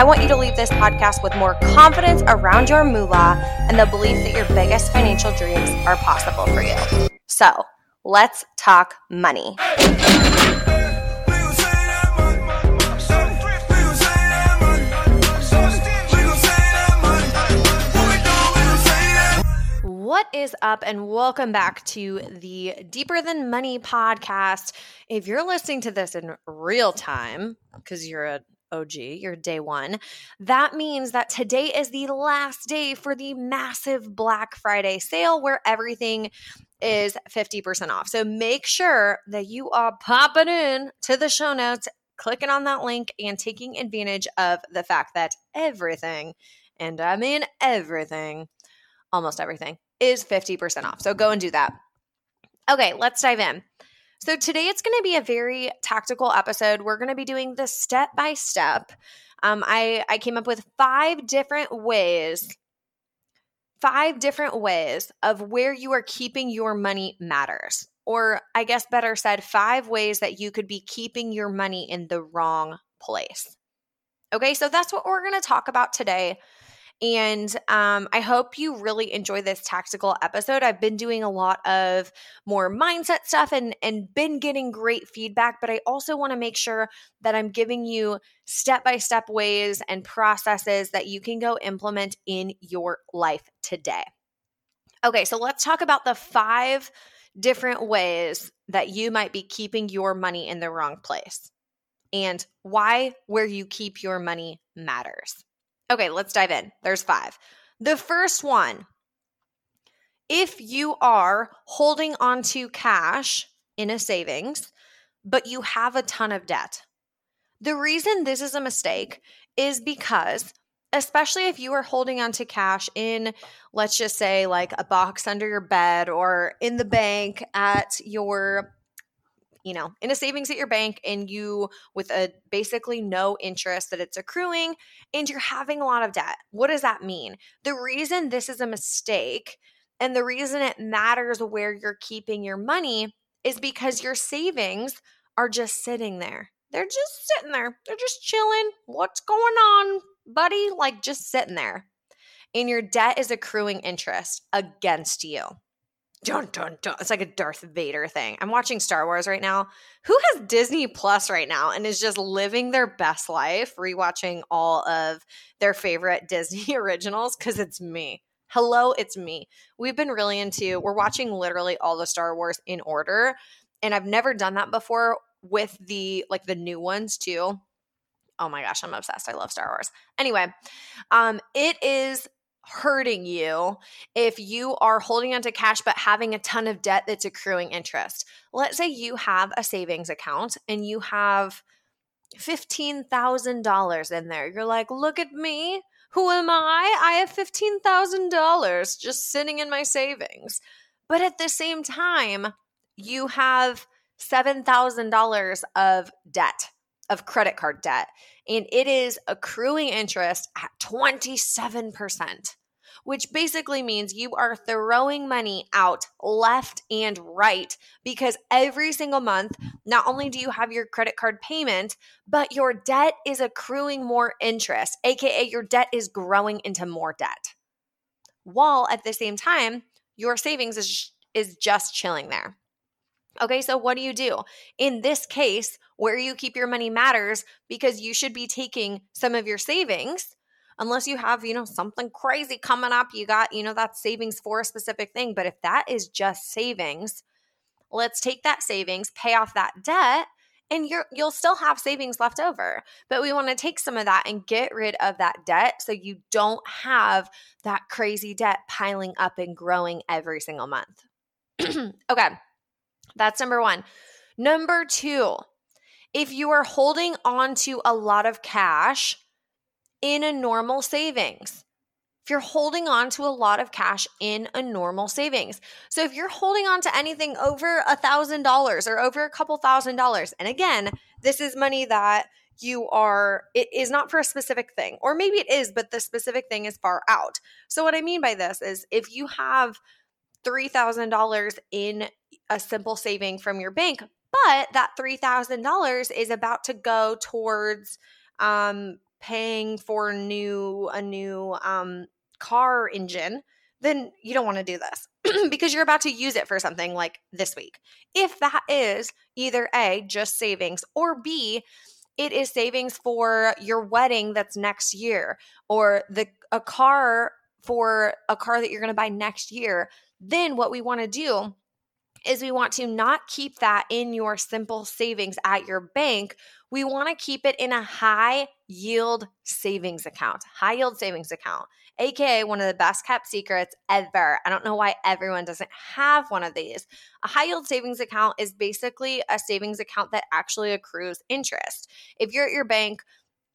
I want you to leave this podcast with more confidence around your moolah and the belief that your biggest financial dreams are possible for you. So, let's talk money. What is up, and welcome back to the Deeper Than Money podcast. If you're listening to this in real time, because you're a OG, you're day one, that means that today is the last day for the massive Black Friday sale where everything is 50% off. So make sure that you are popping in to the show notes, clicking on that link, and taking advantage of the fact that everything, and I mean everything, almost everything, is 50% off. So go and do that. Okay, let's dive in. So today it's going to be a very tactical episode. We're going to be doing the step by step. Um, I I came up with five different ways, five different ways of where you are keeping your money matters, or I guess better said, five ways that you could be keeping your money in the wrong place. Okay, so that's what we're going to talk about today. And um, I hope you really enjoy this tactical episode. I've been doing a lot of more mindset stuff and and been getting great feedback, but I also want to make sure that I'm giving you step-by-step ways and processes that you can go implement in your life today. Okay, so let's talk about the five different ways that you might be keeping your money in the wrong place and why where you keep your money matters. Okay, let's dive in. There's five. The first one if you are holding onto cash in a savings, but you have a ton of debt, the reason this is a mistake is because especially if you are holding onto cash in let's just say like a box under your bed or in the bank at your you know, in a savings at your bank and you with a basically no interest that it's accruing and you're having a lot of debt. What does that mean? The reason this is a mistake and the reason it matters where you're keeping your money is because your savings are just sitting there. They're just sitting there. They're just chilling. What's going on, buddy? Like just sitting there. And your debt is accruing interest against you. Dun, dun, dun. It's like a Darth Vader thing. I'm watching Star Wars right now. Who has Disney Plus right now and is just living their best life, rewatching all of their favorite Disney originals? Because it's me. Hello, it's me. We've been really into, we're watching literally all the Star Wars in order. And I've never done that before with the, like the new ones too. Oh my gosh, I'm obsessed. I love Star Wars. Anyway, um, it is hurting you if you are holding onto cash but having a ton of debt that's accruing interest. Let's say you have a savings account and you have $15,000 in there. You're like, look at me. Who am I? I have $15,000 just sitting in my savings. But at the same time, you have $7,000 of debt, of credit card debt and it is accruing interest at 27%, which basically means you are throwing money out left and right because every single month, not only do you have your credit card payment, but your debt is accruing more interest, aka your debt is growing into more debt. While at the same time, your savings is, is just chilling there. Okay, so what do you do? In this case, where you keep your money matters because you should be taking some of your savings unless you have, you know, something crazy coming up. You got, you know, that savings for a specific thing. But if that is just savings, let's take that savings, pay off that debt, and you're you'll still have savings left over. But we want to take some of that and get rid of that debt so you don't have that crazy debt piling up and growing every single month. okay. That's number one. Number two, if you are holding on to a lot of cash in a normal savings, if you're holding on to a lot of cash in a normal savings. So if you're holding on to anything over a thousand dollars or over a couple thousand dollars, and again, this is money that you are it is not for a specific thing or maybe it is but the specific thing is far out so what i mean by this is if you have $3000 in a simple saving from your bank but that $3000 is about to go towards um, paying for new a new um, car engine then you don't want to do this because you're about to use it for something like this week. If that is either A, just savings, or B, it is savings for your wedding that's next year or the a car for a car that you're going to buy next year, then what we want to do is we want to not keep that in your simple savings at your bank. We want to keep it in a high yield savings account, high yield savings account, aka one of the best kept secrets ever. I don't know why everyone doesn't have one of these. A high yield savings account is basically a savings account that actually accrues interest. If you're at your bank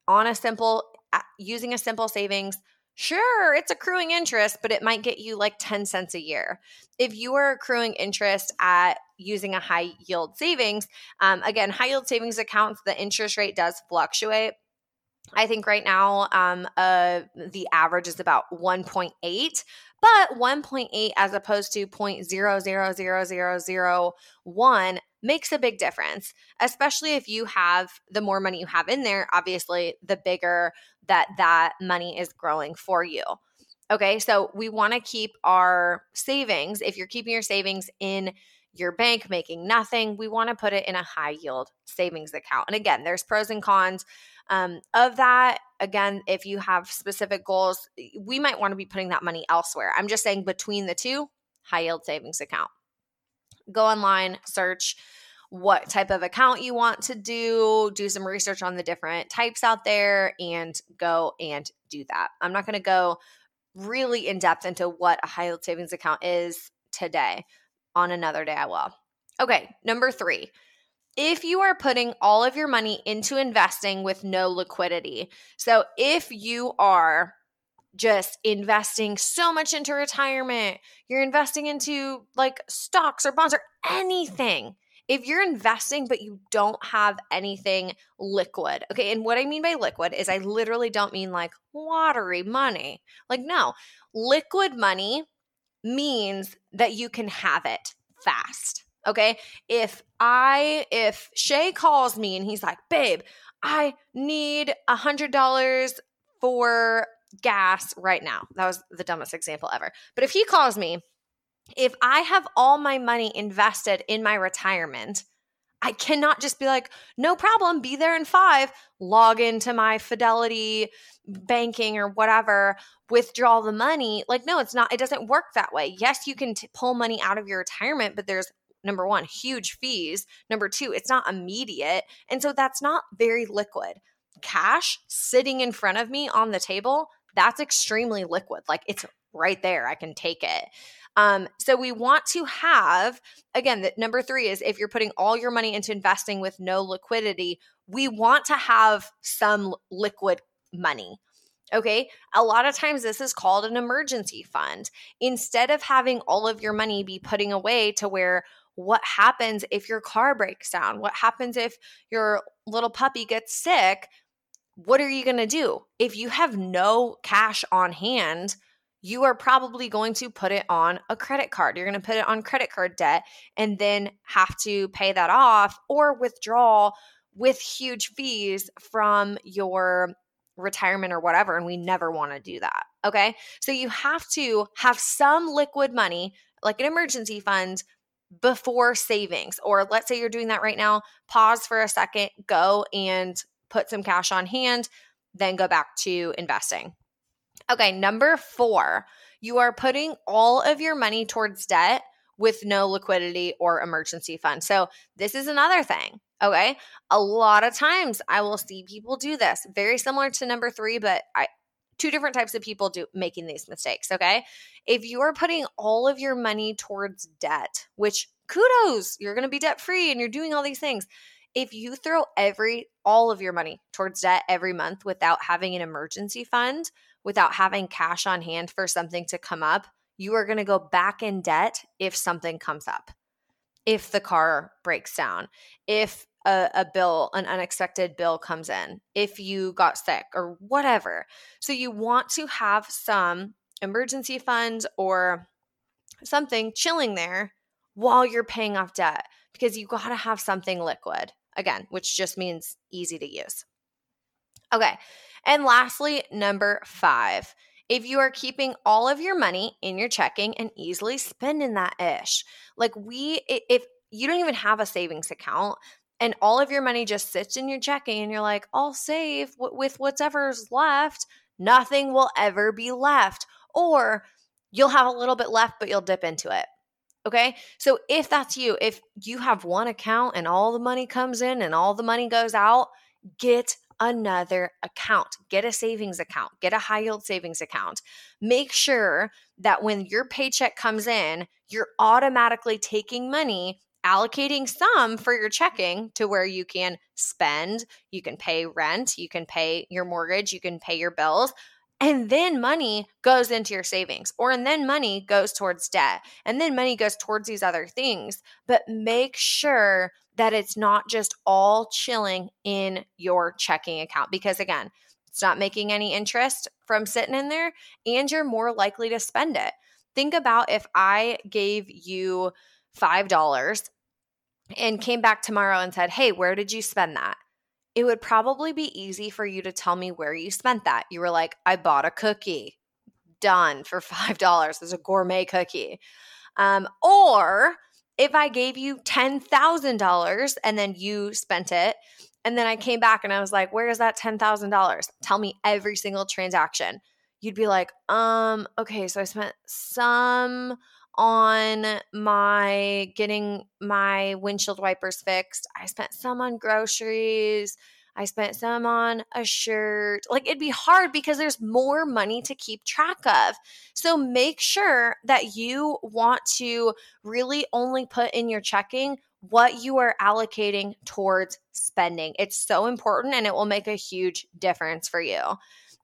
on a simple, uh, using a simple savings, Sure, it's accruing interest, but it might get you like 10 cents a year. If you are accruing interest at using a high yield savings, um, again, high yield savings accounts, the interest rate does fluctuate. I think right now um, uh, the average is about 1.8, but 1.8 as opposed to 0.000001 makes a big difference, especially if you have the more money you have in there, obviously, the bigger that that money is growing for you. Okay, so we want to keep our savings. If you're keeping your savings in your bank making nothing, we want to put it in a high yield savings account. And again, there's pros and cons um, of that. Again, if you have specific goals, we might want to be putting that money elsewhere. I'm just saying between the two, high yield savings account. Go online, search what type of account you want to do, do some research on the different types out there, and go and do that. I'm not going to go really in depth into what a high yield savings account is today. On another day, I will. Okay, number three. If you are putting all of your money into investing with no liquidity, so if you are just investing so much into retirement, you're investing into like stocks or bonds or anything, if you're investing but you don't have anything liquid, okay, and what I mean by liquid is I literally don't mean like watery money. Like, no, liquid money means that you can have it fast. Okay. If I, if Shay calls me and he's like, babe, I need a hundred dollars for gas right now. That was the dumbest example ever. But if he calls me if I have all my money invested in my retirement, I cannot just be like, no problem, be there in five, log into my Fidelity banking or whatever, withdraw the money. Like, no, it's not, it doesn't work that way. Yes, you can t- pull money out of your retirement, but there's number one, huge fees. Number two, it's not immediate. And so that's not very liquid. Cash sitting in front of me on the table, that's extremely liquid. Like, it's right there. I can take it. Um, so we want to have, again, that number three is if you're putting all your money into investing with no liquidity, we want to have some liquid money. Okay. A lot of times this is called an emergency fund. Instead of having all of your money be putting away to where what happens if your car breaks down? What happens if your little puppy gets sick? What are you going to do? If you have no cash on hand, you are probably going to put it on a credit card. You're going to put it on credit card debt and then have to pay that off or withdraw with huge fees from your retirement or whatever. And we never want to do that. Okay. So you have to have some liquid money, like an emergency fund, before savings. Or let's say you're doing that right now, pause for a second, go and put some cash on hand, then go back to investing. Okay, number four, you are putting all of your money towards debt with no liquidity or emergency fund. So, this is another thing. Okay. A lot of times I will see people do this, very similar to number three, but I, two different types of people do making these mistakes. Okay. If you are putting all of your money towards debt, which kudos, you're going to be debt free and you're doing all these things. If you throw every all of your money towards debt every month without having an emergency fund, without having cash on hand for something to come up, you are going to go back in debt if something comes up. If the car breaks down, if a, a, bill, an unexpected bill comes in, if you got sick or whatever. So you want to have some emergency funds or something chilling there while you're paying off debt because you got to have something liquid. Again, which just means easy to use. Okay. And lastly, number five, if you are keeping all of your money in your checking and easily spending that ish, like we, if you don't even have a savings account and all of your money just sits in your checking and you're like, I'll save with whatever's left, nothing will ever be left. Or you'll have a little bit left, but you'll dip into it. Okay. So if that's you, if you have one account and all the money comes in and all the money goes out, get another account. Get a savings account, get a high yield savings account. Make sure that when your paycheck comes in, you're automatically taking money, allocating some for your checking to where you can spend, you can pay rent, you can pay your mortgage, you can pay your bills, and then money goes into your savings, or and then money goes towards debt, and then money goes towards these other things. But make sure that it's not just all chilling in your checking account because, again, it's not making any interest from sitting in there, and you're more likely to spend it. Think about if I gave you $5 and came back tomorrow and said, Hey, where did you spend that? It would probably be easy for you to tell me where you spent that. You were like, I bought a cookie, done for $5. There's a gourmet cookie. Um, or if I gave you $10,000 and then you spent it, and then I came back and I was like, where is that $10,000? Tell me every single transaction. You'd be like, um, okay, so I spent some on my getting my windshield wipers fixed. I spent some on groceries. I spent some on a shirt. Like it'd be hard because there's more money to keep track of. So make sure that you want to really only put in your checking what you are allocating towards spending. It's so important and it will make a huge difference for you.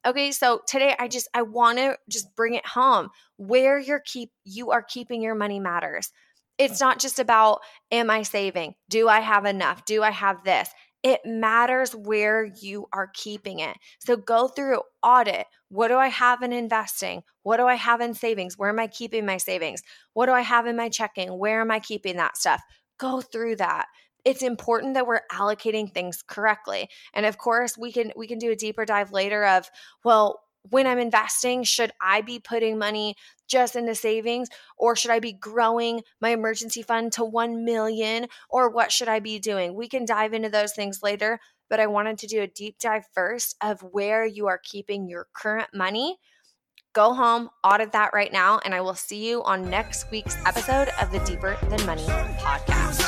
Okay, so today I just I want to just bring it home. Where you're keep you are keeping your money matters. It's not just about am I saving? Do I have enough? Do I have this? It matters where you are keeping it. So go through, audit. What do I have in investing? What do I have in savings? Where am I keeping my savings? What do I have in my checking? Where am I keeping that stuff? Go through that it's important that we're allocating things correctly. And of course, we can we can do a deeper dive later of, well, when I'm investing, should I be putting money just into savings or should I be growing my emergency fund to 1 million or what should I be doing? We can dive into those things later, but I wanted to do a deep dive first of where you are keeping your current money. Go home, audit that right now, and I will see you on next week's episode of the Deeper Than Money podcast.